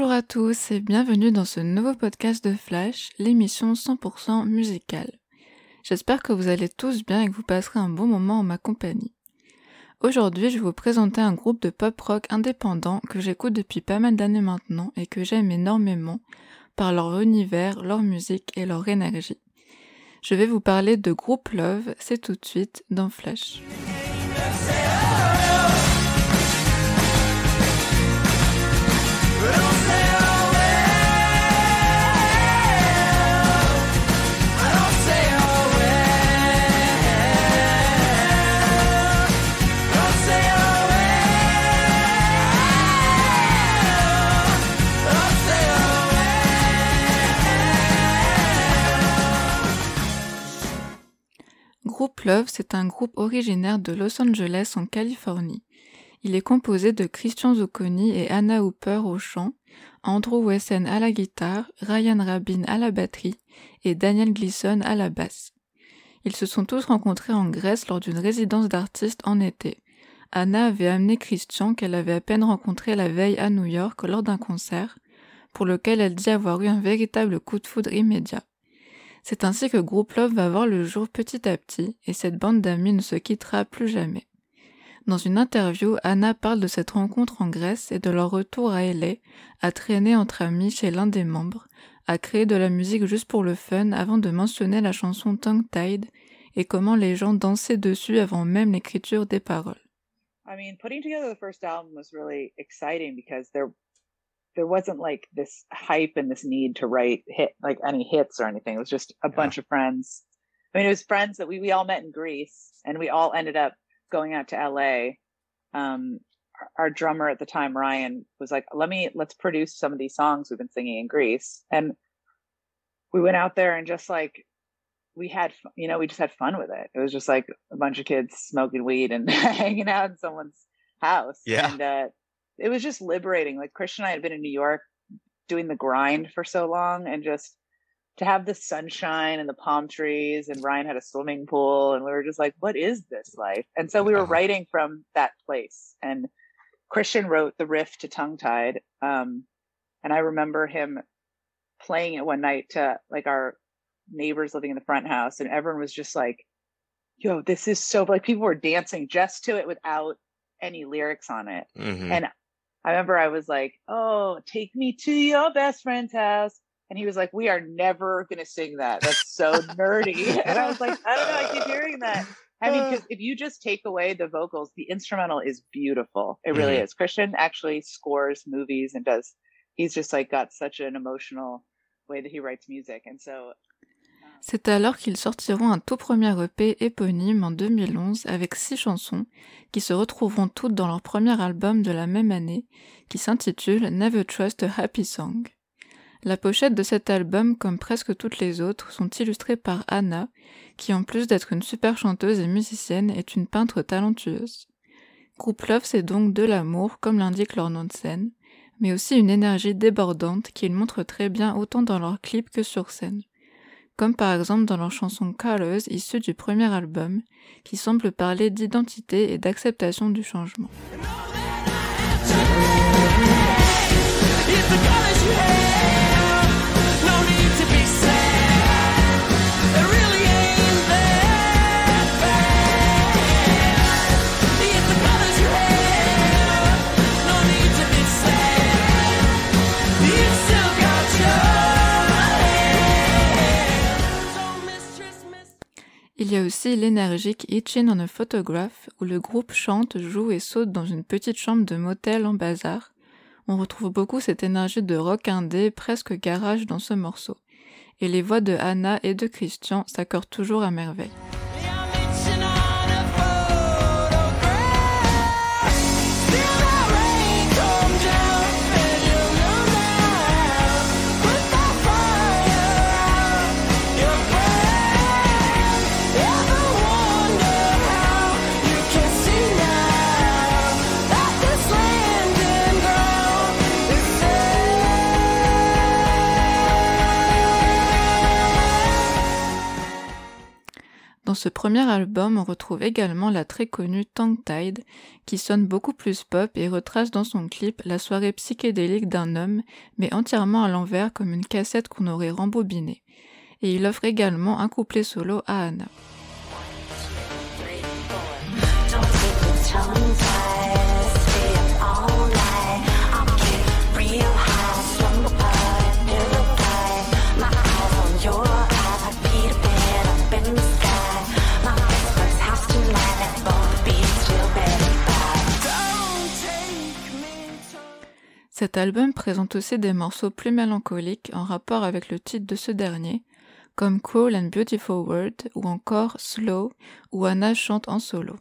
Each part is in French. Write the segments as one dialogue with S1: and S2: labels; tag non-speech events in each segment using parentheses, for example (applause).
S1: à tous et bienvenue dans ce nouveau podcast de Flash, l'émission 100% musicale. J'espère que vous allez tous bien et que vous passerez un bon moment en ma compagnie. Aujourd'hui, je vais vous présenter un groupe de pop rock indépendant que j'écoute depuis pas mal d'années maintenant et que j'aime énormément par leur univers, leur musique et leur énergie. Je vais vous parler de Groupe Love, c'est tout de suite dans Flash. Groupe Love, c'est un groupe originaire de Los Angeles en Californie. Il est composé de Christian Zucconi et Anna Hooper au chant, Andrew Wesson à la guitare, Ryan Rabin à la batterie et Daniel Gleason à la basse. Ils se sont tous rencontrés en Grèce lors d'une résidence d'artistes en été. Anna avait amené Christian qu'elle avait à peine rencontré la veille à New York lors d'un concert, pour lequel elle dit avoir eu un véritable coup de foudre immédiat. C'est ainsi que Group Love va voir le jour petit à petit et cette bande d'amis ne se quittera plus jamais. Dans une interview, Anna parle de cette rencontre en Grèce et de leur retour à LA, à traîner entre amis chez l'un des membres, à créer de la musique juste pour le fun avant de mentionner la chanson Tongue Tide et comment les gens dansaient dessus avant même l'écriture des paroles.
S2: I mean, putting together the first album was really exciting because there wasn't like this hype and this need to write hit like any hits or anything. It was just a yeah. bunch of friends. I mean, it was friends that we we all met in Greece, and we all ended up going out to LA. Um, our, drummer at the time, Ryan, was like, "Let me let's produce some of these songs we've been singing in Greece," and we went out there and just like we had you know we just had fun with it it was just like a bunch of kids smoking weed and (laughs) hanging out in someone's house
S3: yeah
S2: and uh it was just liberating. Like Christian and I had been in New York doing the grind for so long and just to have the sunshine and the palm trees and Ryan had a swimming pool and we were just like, what is this life? And so we were writing from that place and Christian wrote the riff to tongue tied. Um, and I remember him playing it one night to like our neighbors living in the front house and everyone was just like, yo, this is so like people were dancing just to it without any lyrics on it. Mm-hmm. And I remember I was like, "Oh, take me to your best friend's house," and he was like, "We are never gonna sing that. That's so nerdy." (laughs) And I was like, "I don't know. I keep hearing that." I mean, because if you just take away the vocals, the instrumental is beautiful. It really mm-hmm. is. Christian actually scores movies and does. He's just like got such an emotional way that he writes music, and so
S1: C'est alors qu'ils sortiront un tout premier EP éponyme en 2011 avec six chansons qui se retrouveront toutes dans leur premier album de la même année qui s'intitule Never Trust a Happy Song. La pochette de cet album, comme presque toutes les autres, sont illustrées par Anna, qui en plus d'être une super chanteuse et musicienne, est une peintre talentueuse. Group Love, c'est donc de l'amour, comme l'indique leur nom de scène, mais aussi une énergie débordante qu'ils montrent très bien autant dans leurs clips que sur scène comme par exemple dans leur chanson Colors issue du premier album, qui semble parler d'identité et d'acceptation du changement. Il y a aussi l'énergique Itchin on a Photograph où le groupe chante, joue et saute dans une petite chambre de motel en bazar. On retrouve beaucoup cette énergie de rock indé presque garage dans ce morceau. Et les voix de Anna et de Christian s'accordent toujours à merveille.
S4: Dans ce premier album, on retrouve également la très connue Tongue Tide, qui sonne beaucoup plus pop et retrace dans son clip la soirée psychédélique d'un homme, mais entièrement à l'envers comme une cassette qu'on aurait rembobinée. Et il offre également un couplet solo à Anna. Cet album présente aussi des morceaux plus mélancoliques en rapport avec le titre de ce dernier, comme Cool and Beautiful World ou encore Slow, où Anna chante en solo.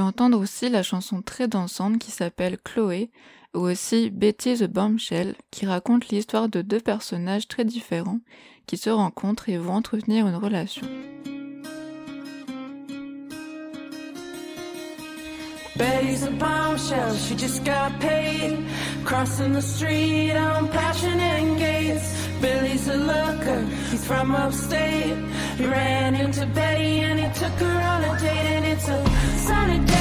S4: Entendre aussi la chanson très dansante qui s'appelle Chloé, ou aussi Betty the Bombshell, qui raconte l'histoire de deux personnages très différents qui se rencontrent et vont entretenir une relation. Betty's on. Billy's a looker, he's from upstate. He ran into Betty and he took her on a date, and it's a sunny day.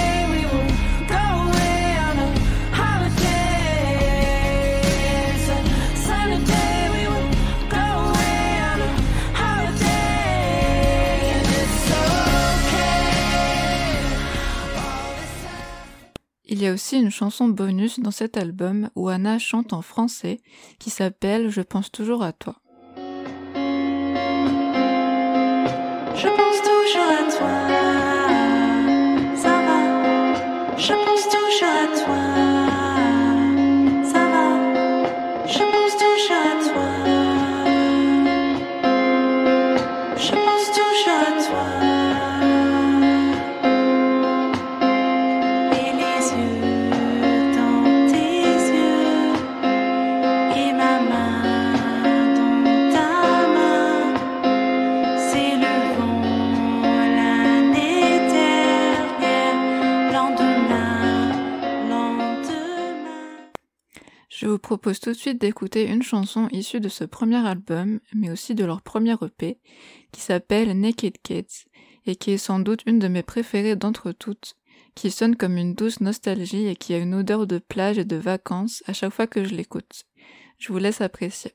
S4: Il y a aussi une chanson bonus dans cet album où Anna chante en français qui s'appelle Je pense toujours à toi. Propose tout de suite d'écouter une chanson issue de ce premier album, mais aussi de leur premier EP, qui s'appelle Naked Kids, et qui est sans doute une de mes préférées d'entre toutes, qui sonne comme une douce nostalgie et qui a une odeur de plage et de vacances à chaque fois que je l'écoute. Je vous laisse apprécier.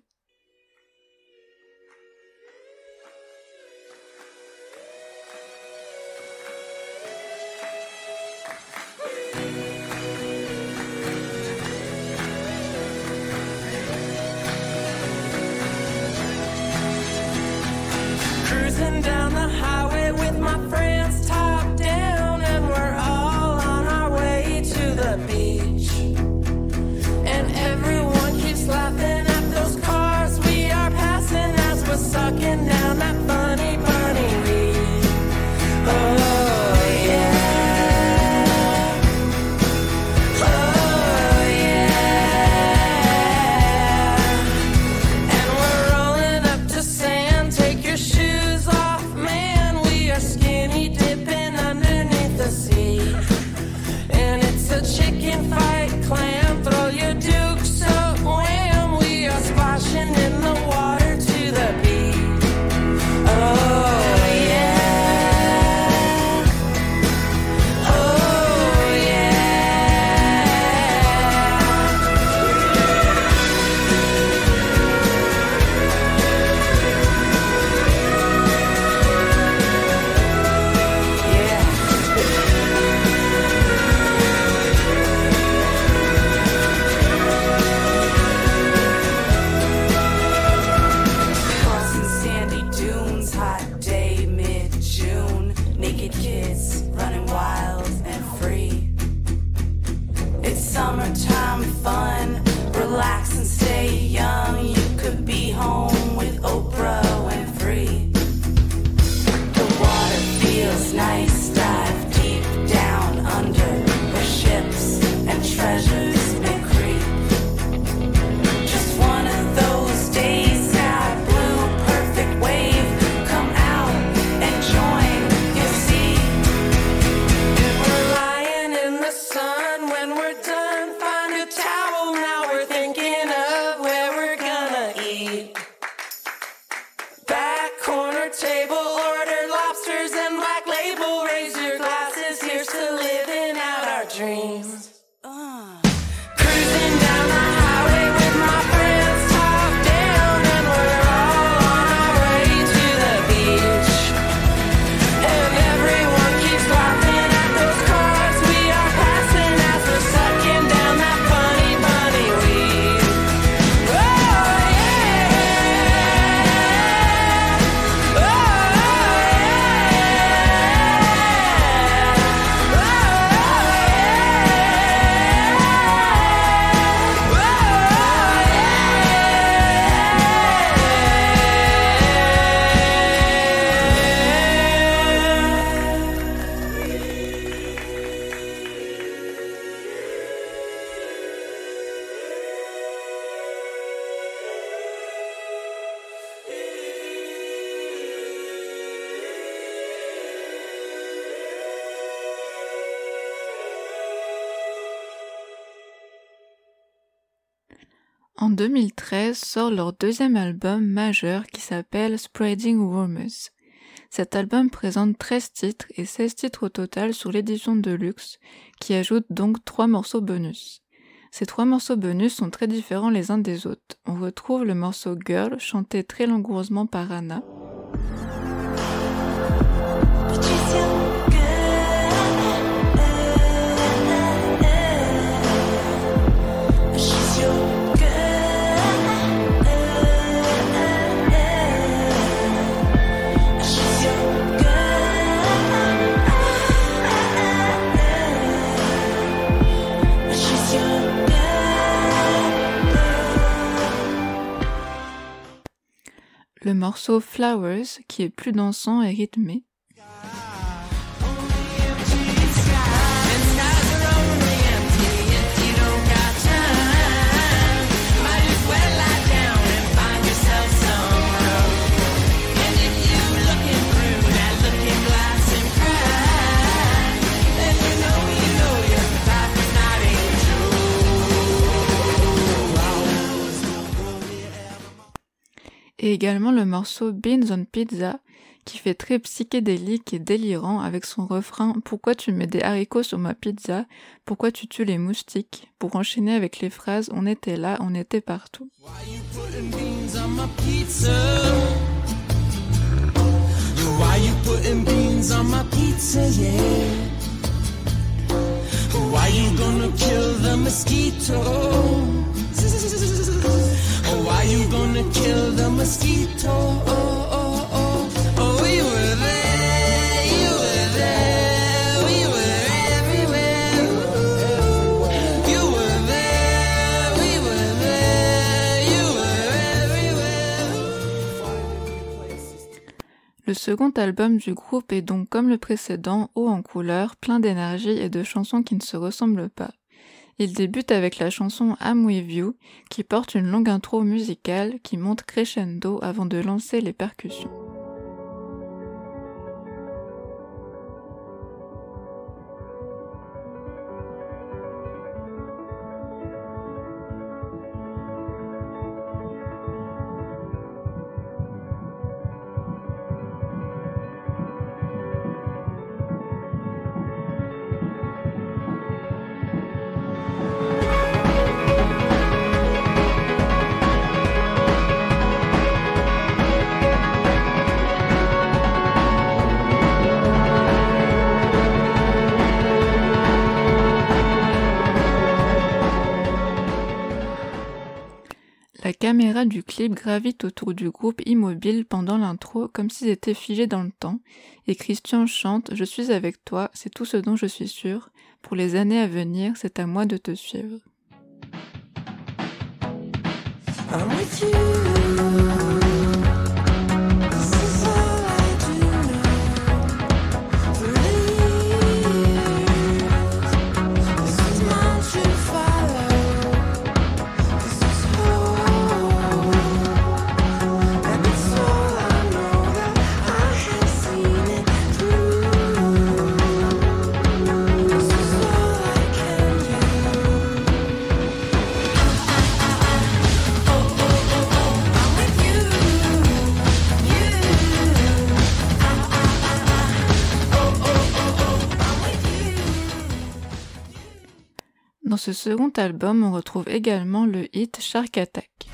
S1: Sort leur deuxième album majeur qui s'appelle Spreading Rumors. Cet album présente 13 titres et 16 titres au total sur l'édition Deluxe, qui ajoute donc 3 morceaux bonus. Ces trois morceaux bonus sont très différents les uns des autres. On retrouve le morceau Girl, chanté très langoureusement par Anna. Le morceau Flowers, qui est plus dansant et rythmé. Et également le morceau Beans on Pizza qui fait très psychédélique et délirant avec son refrain Pourquoi tu mets des haricots sur ma pizza? Pourquoi tu tues les moustiques? Pour enchaîner avec les phrases On était là, on était partout.
S4: You gonna kill the mosquito? Mosquito? Oh, oh, oh. Oh, we were there, you were there, we were everywhere. You were there, we were there, you were everywhere.
S1: Le second album du groupe est donc comme le précédent, haut en couleur, plein d'énergie et de chansons qui ne se ressemblent pas. Il débute avec la chanson I'm With You, qui porte une longue intro musicale qui monte crescendo avant de lancer les percussions. La caméra du clip gravite autour du groupe immobile pendant l'intro comme s'ils étaient figés dans le temps, et Christian chante Je suis avec toi, c'est tout ce dont je suis sûr, pour les années à venir, c'est à moi de te suivre.
S4: Dans ce second album, on retrouve également le hit Shark Attack.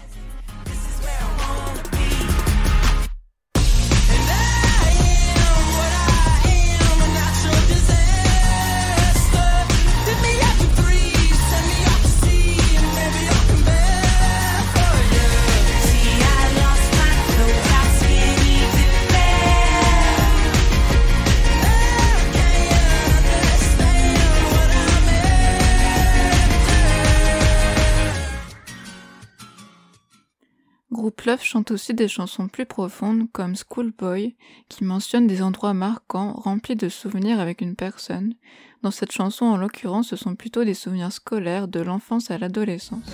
S4: Love chante aussi des chansons plus profondes comme Schoolboy, qui mentionne des endroits marquants remplis de souvenirs avec une personne. Dans cette chanson, en l'occurrence, ce sont plutôt des souvenirs scolaires de l'enfance à l'adolescence.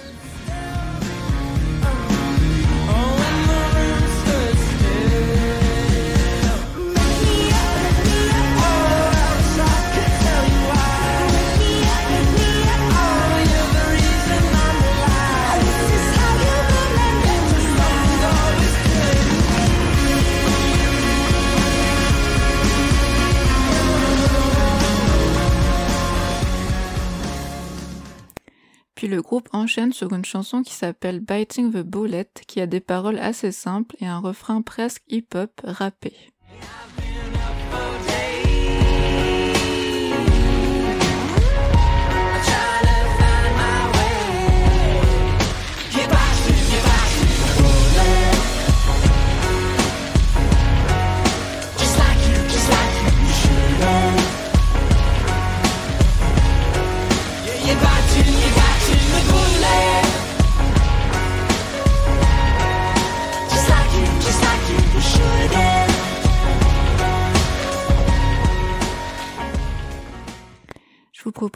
S4: Puis le groupe enchaîne sur une chanson qui s'appelle Biting the Bullet, qui a des paroles assez simples et un refrain presque hip-hop rappé.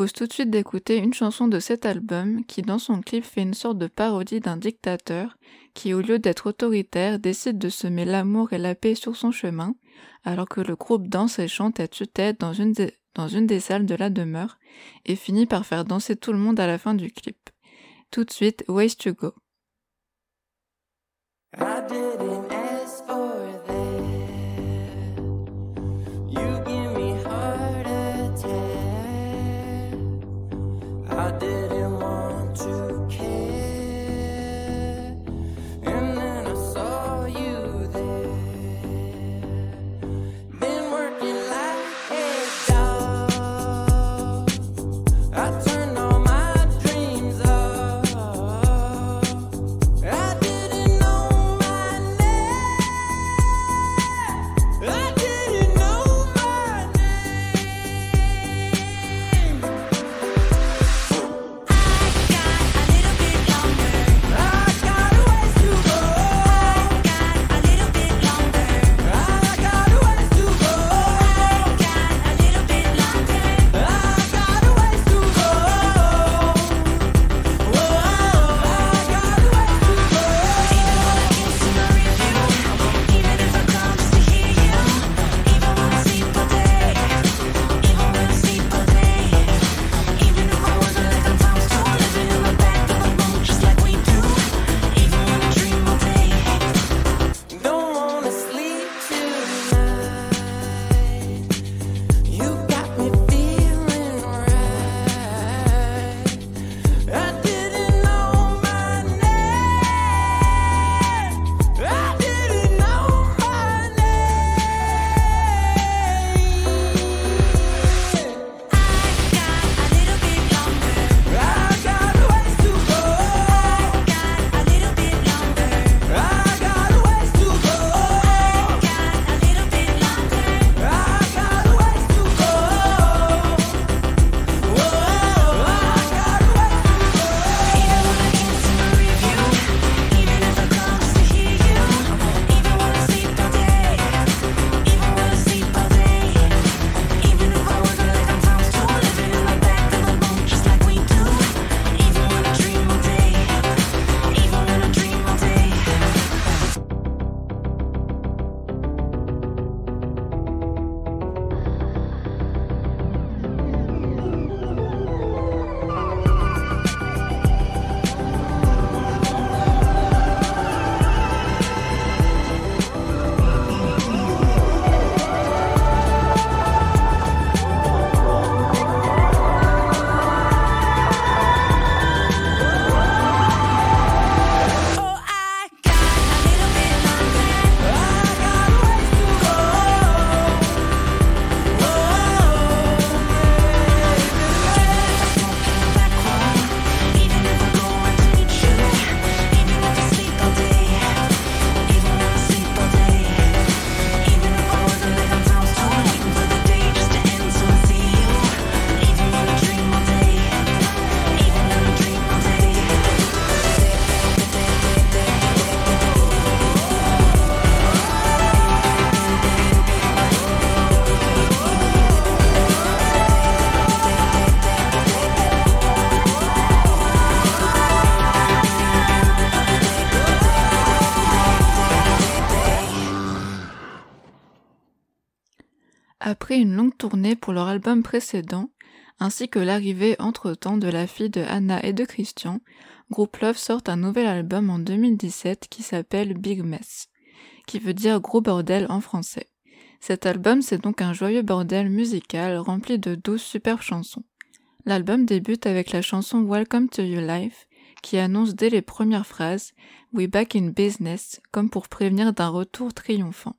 S4: Propose tout de suite d'écouter une chanson de cet album qui dans son clip fait une sorte de parodie d'un dictateur qui au lieu d'être autoritaire décide de semer l'amour et la paix sur son chemin alors que le groupe danse et chante à tue-tête dans une, des, dans une des salles de la demeure et finit par faire danser tout le monde à la fin du clip. Tout de suite, Ways to Go. Pour leur album précédent, ainsi que l'arrivée entre-temps de la fille de Anna et de Christian, Group Love sort un nouvel album en 2017 qui s'appelle Big Mess, qui veut dire gros bordel en français. Cet album, c'est donc un joyeux bordel musical rempli de douze superbes chansons. L'album débute avec la chanson Welcome to Your Life, qui annonce dès les premières phrases We back in business, comme pour prévenir d'un retour triomphant.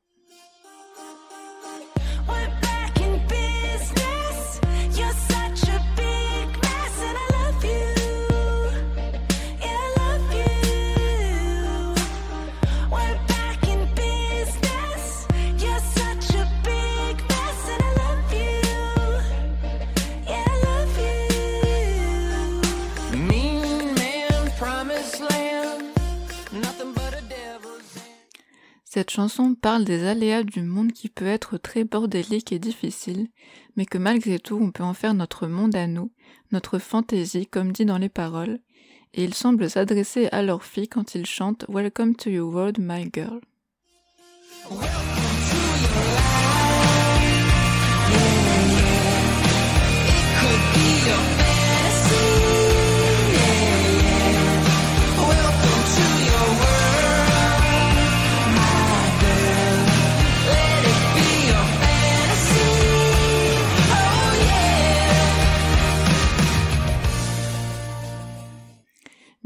S4: Cette chanson parle des aléas du monde qui peut être très bordélique et difficile, mais que malgré tout on peut en faire notre monde à nous, notre fantaisie comme dit dans les paroles, et il semble s'adresser à leur fille quand ils chantent Welcome to your world, my girl.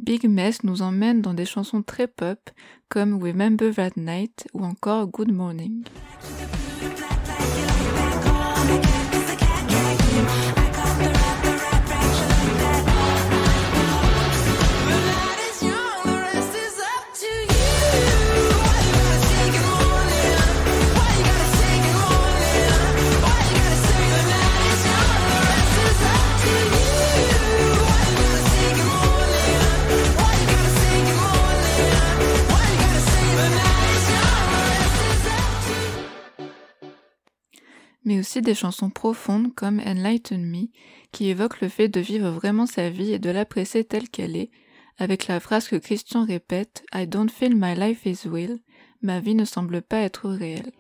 S4: Big Mess nous emmène dans des chansons très pop comme Remember That Night ou encore
S5: Good Morning.
S4: Mais aussi des chansons profondes comme Enlighten Me, qui évoquent le fait de vivre vraiment sa vie et de l'apprécier telle qu'elle est, avec la phrase que Christian répète I don't feel my life is real, ma vie ne semble pas être réelle.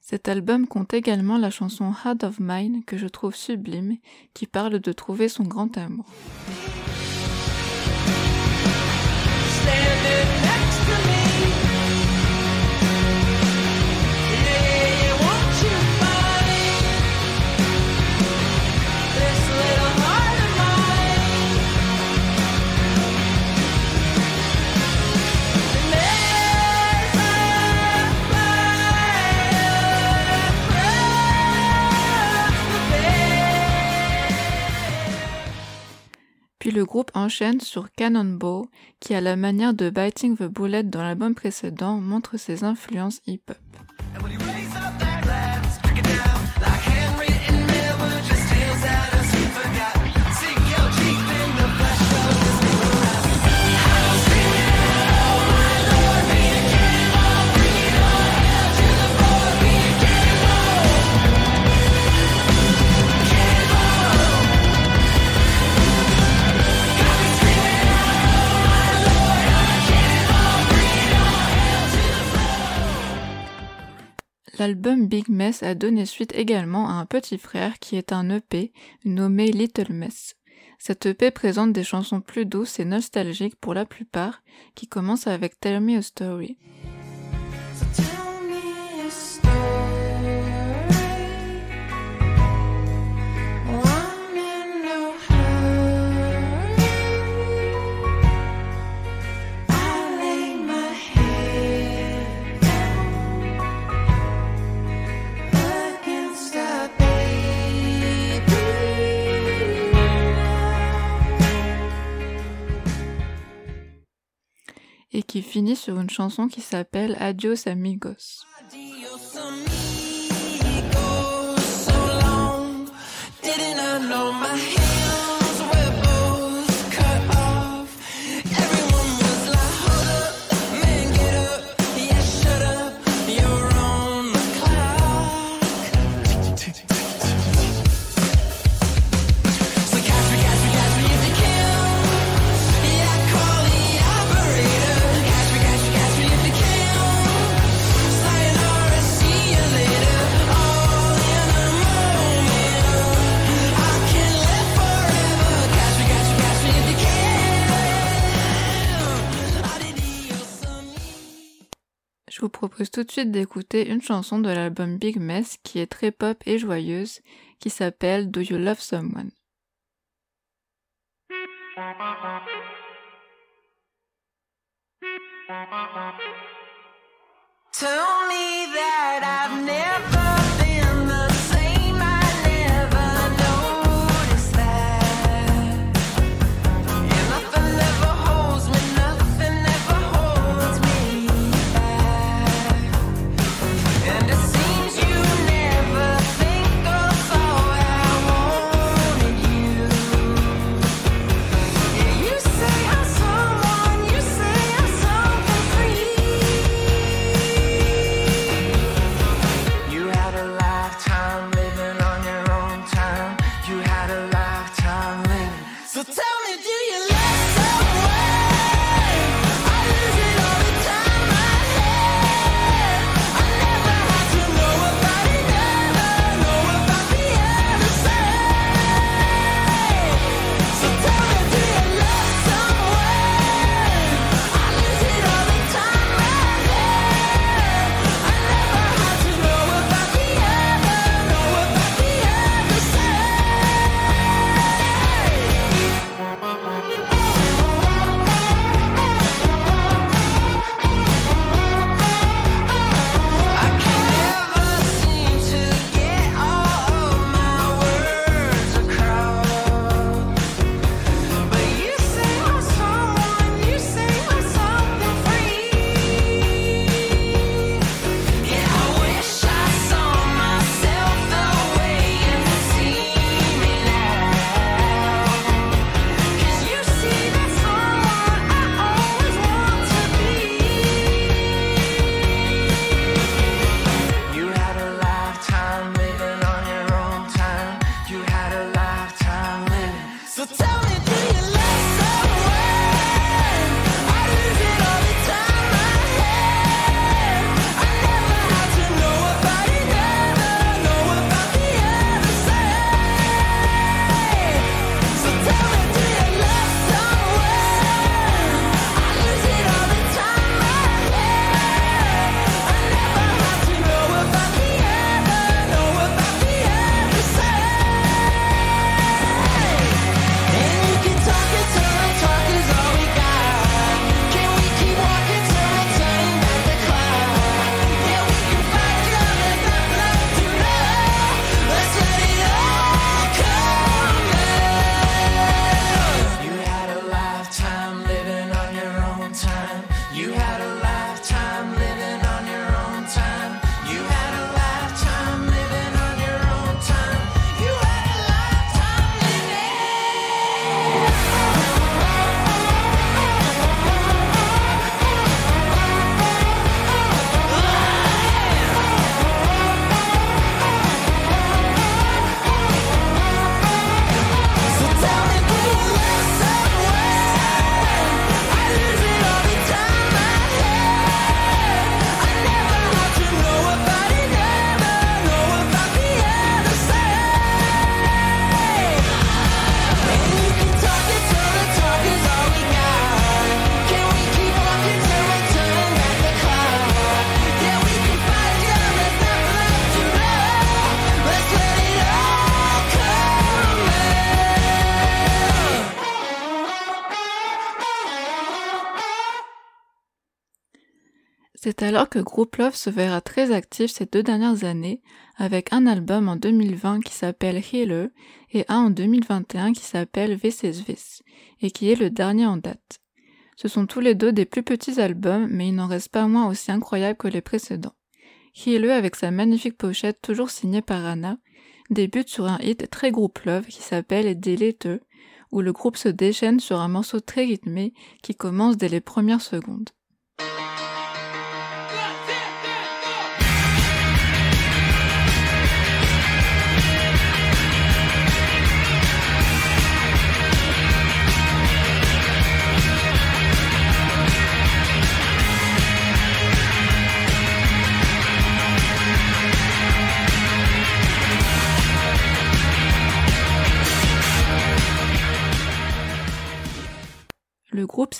S4: Cet album compte également la chanson Heart of Mine que je trouve sublime, qui parle de trouver son grand amour. Puis le groupe enchaîne sur Cannonball, qui à la manière de Biting the Bullet dans l'album précédent montre ses influences hip-hop. L'album Big Mess a donné suite également à un petit frère qui est un EP nommé Little Mess. Cet EP présente des chansons plus douces et nostalgiques pour la plupart, qui commencent avec Tell Me a Story. et qui finit sur une chanson qui s'appelle Adios Amigos. vous propose tout de suite d'écouter une chanson de l'album Big Mess qui est très pop et joyeuse, qui s'appelle Do You Love Someone? C'est alors que Group Love se verra très actif ces deux dernières années avec un album en 2020 qui s'appelle Healer et un en 2021 qui s'appelle V16Vis et qui est le dernier en date. Ce sont tous les deux des plus petits albums mais il n'en reste pas moins aussi incroyable que les précédents. Healer avec sa magnifique pochette toujours signée par Anna débute sur un hit très Group Love qui s'appelle Delete où le groupe se déchaîne sur un morceau très rythmé qui commence dès les premières secondes.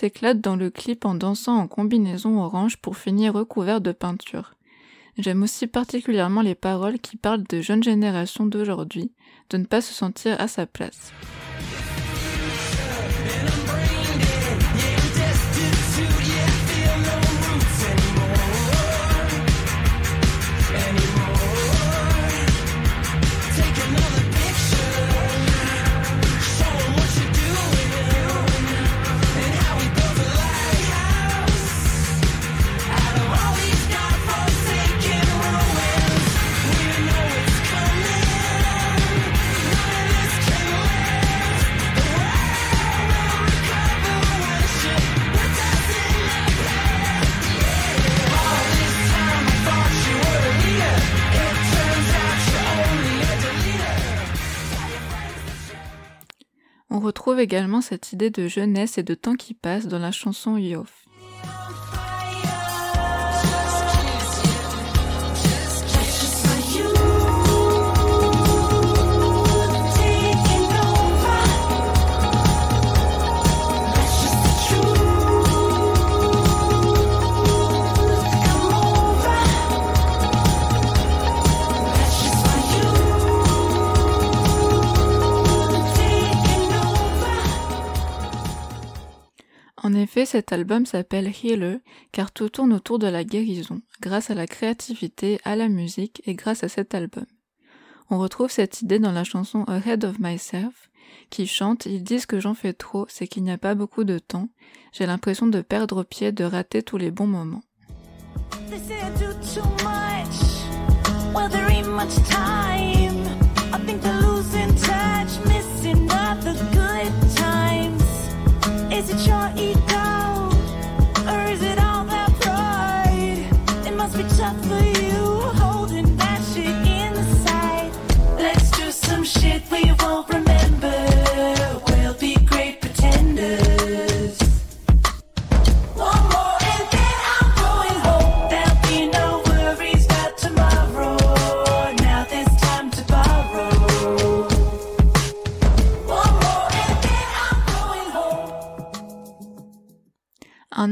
S4: S'éclate dans le clip en dansant en combinaison orange pour finir recouvert de peinture. J'aime aussi particulièrement les paroles qui parlent de jeunes générations d'aujourd'hui, de ne pas se sentir à sa place. On retrouve également cette idée de jeunesse et de temps qui passe dans la chanson Yoff. Effet, cet album s'appelle Healer car tout tourne autour de la guérison, grâce à la créativité, à la musique et grâce à cet album. On retrouve cette idée dans la chanson Ahead of Myself, qui chante Ils disent que j'en fais trop, c'est qu'il n'y a pas beaucoup de temps, j'ai l'impression de perdre pied, de rater tous les bons moments. Is it your ego? Or is it all that pride? It must be tough for you holding that shit inside. Let's do some shit we won't remember.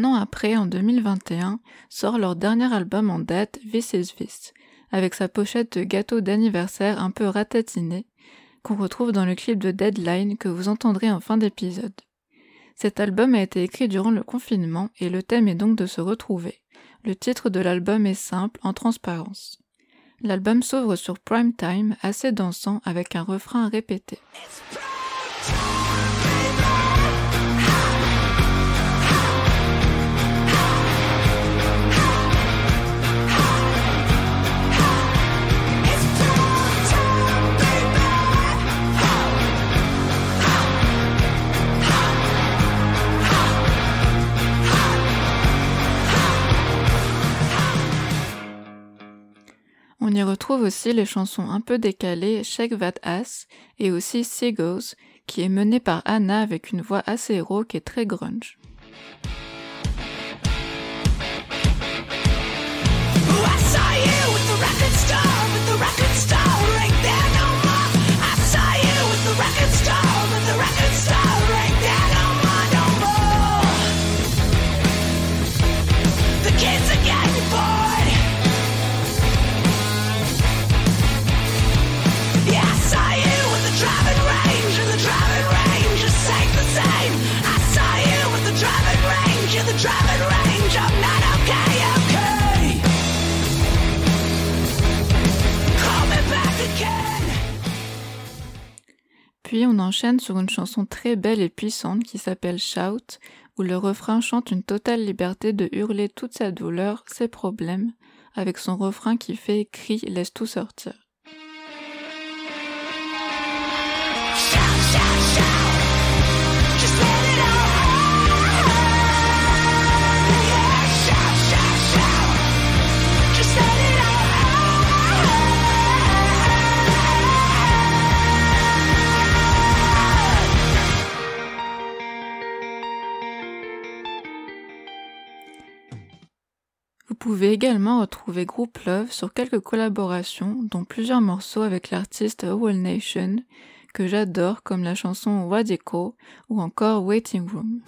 S4: Un an après, en 2021, sort leur dernier album en date, This is This, avec sa pochette de gâteau d'anniversaire un peu ratatinée, qu'on retrouve dans le clip de Deadline que vous entendrez en fin d'épisode. Cet album a été écrit durant le confinement et le thème est donc de se retrouver. Le titre de l'album est simple, en transparence. L'album s'ouvre sur Prime Time, assez dansant, avec un refrain répété. On y retrouve aussi les chansons un peu décalées Shake That Ass et aussi Seagulls, qui est menée par Anna avec une voix assez rauque et très grunge. Sur une chanson très belle et puissante qui s'appelle Shout, où le refrain chante une totale liberté de hurler toute sa douleur, ses problèmes, avec son refrain qui fait cri laisse tout sortir. Pouvez également retrouver Group Love sur quelques collaborations, dont plusieurs morceaux avec l'artiste Whole Nation, que j'adore comme la chanson Radical ou encore Waiting Room.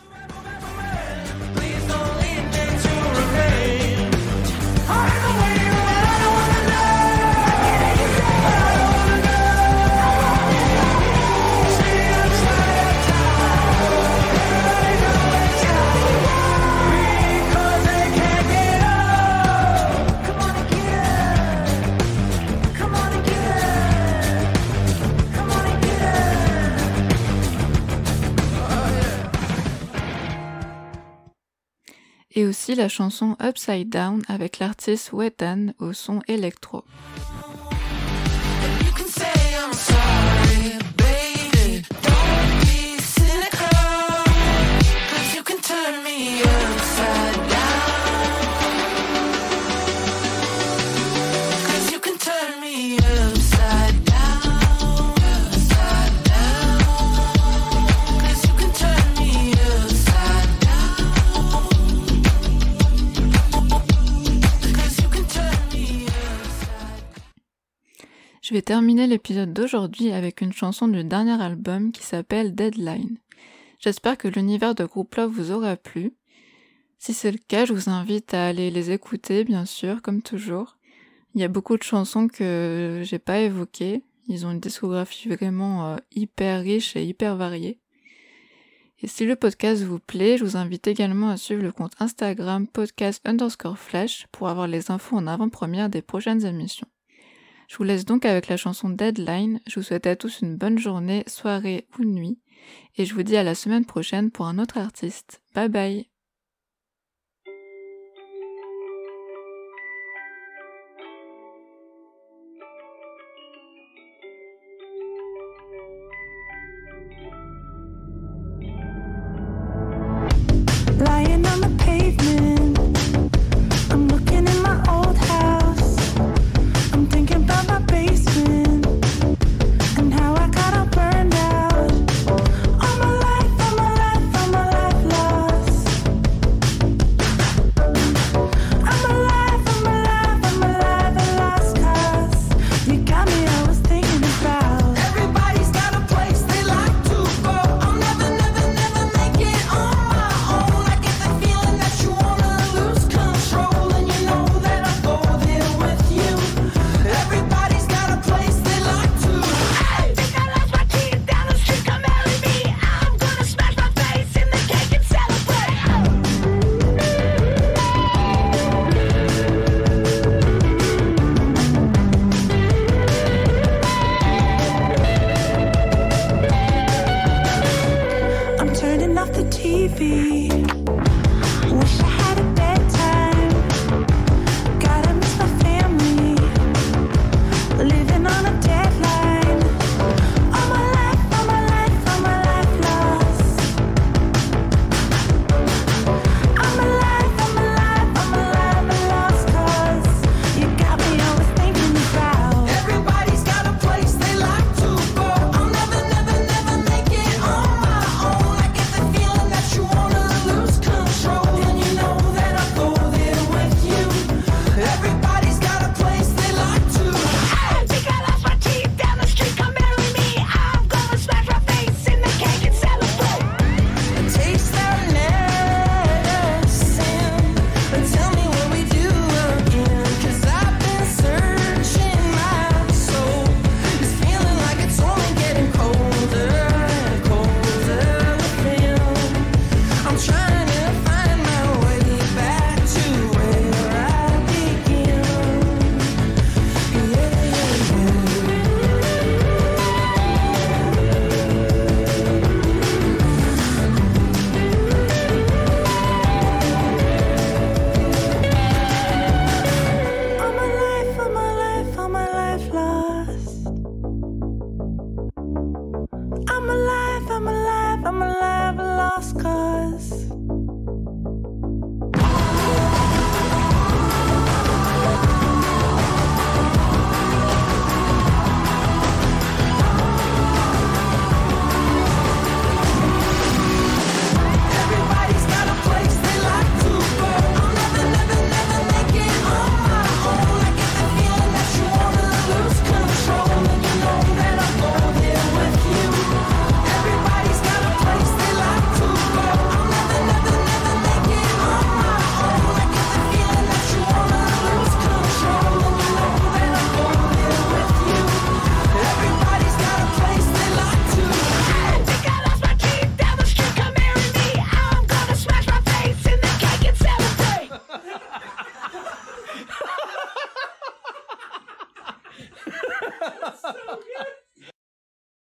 S4: La chanson Upside Down avec l'artiste Wetan au son électro. Je vais terminer l'épisode d'aujourd'hui avec une chanson du dernier album qui s'appelle Deadline. J'espère que l'univers de Group Love vous aura plu. Si c'est le cas, je vous invite à aller les écouter, bien sûr, comme toujours. Il y a beaucoup de chansons que j'ai pas évoquées. Ils ont une discographie vraiment euh, hyper riche et hyper variée. Et si le podcast vous plaît, je vous invite également à suivre le compte Instagram podcast underscore flash pour avoir les infos en avant-première des prochaines émissions. Je vous laisse donc avec la chanson Deadline. Je vous souhaite à tous une bonne journée, soirée ou nuit. Et je vous dis à la semaine prochaine pour un autre artiste. Bye bye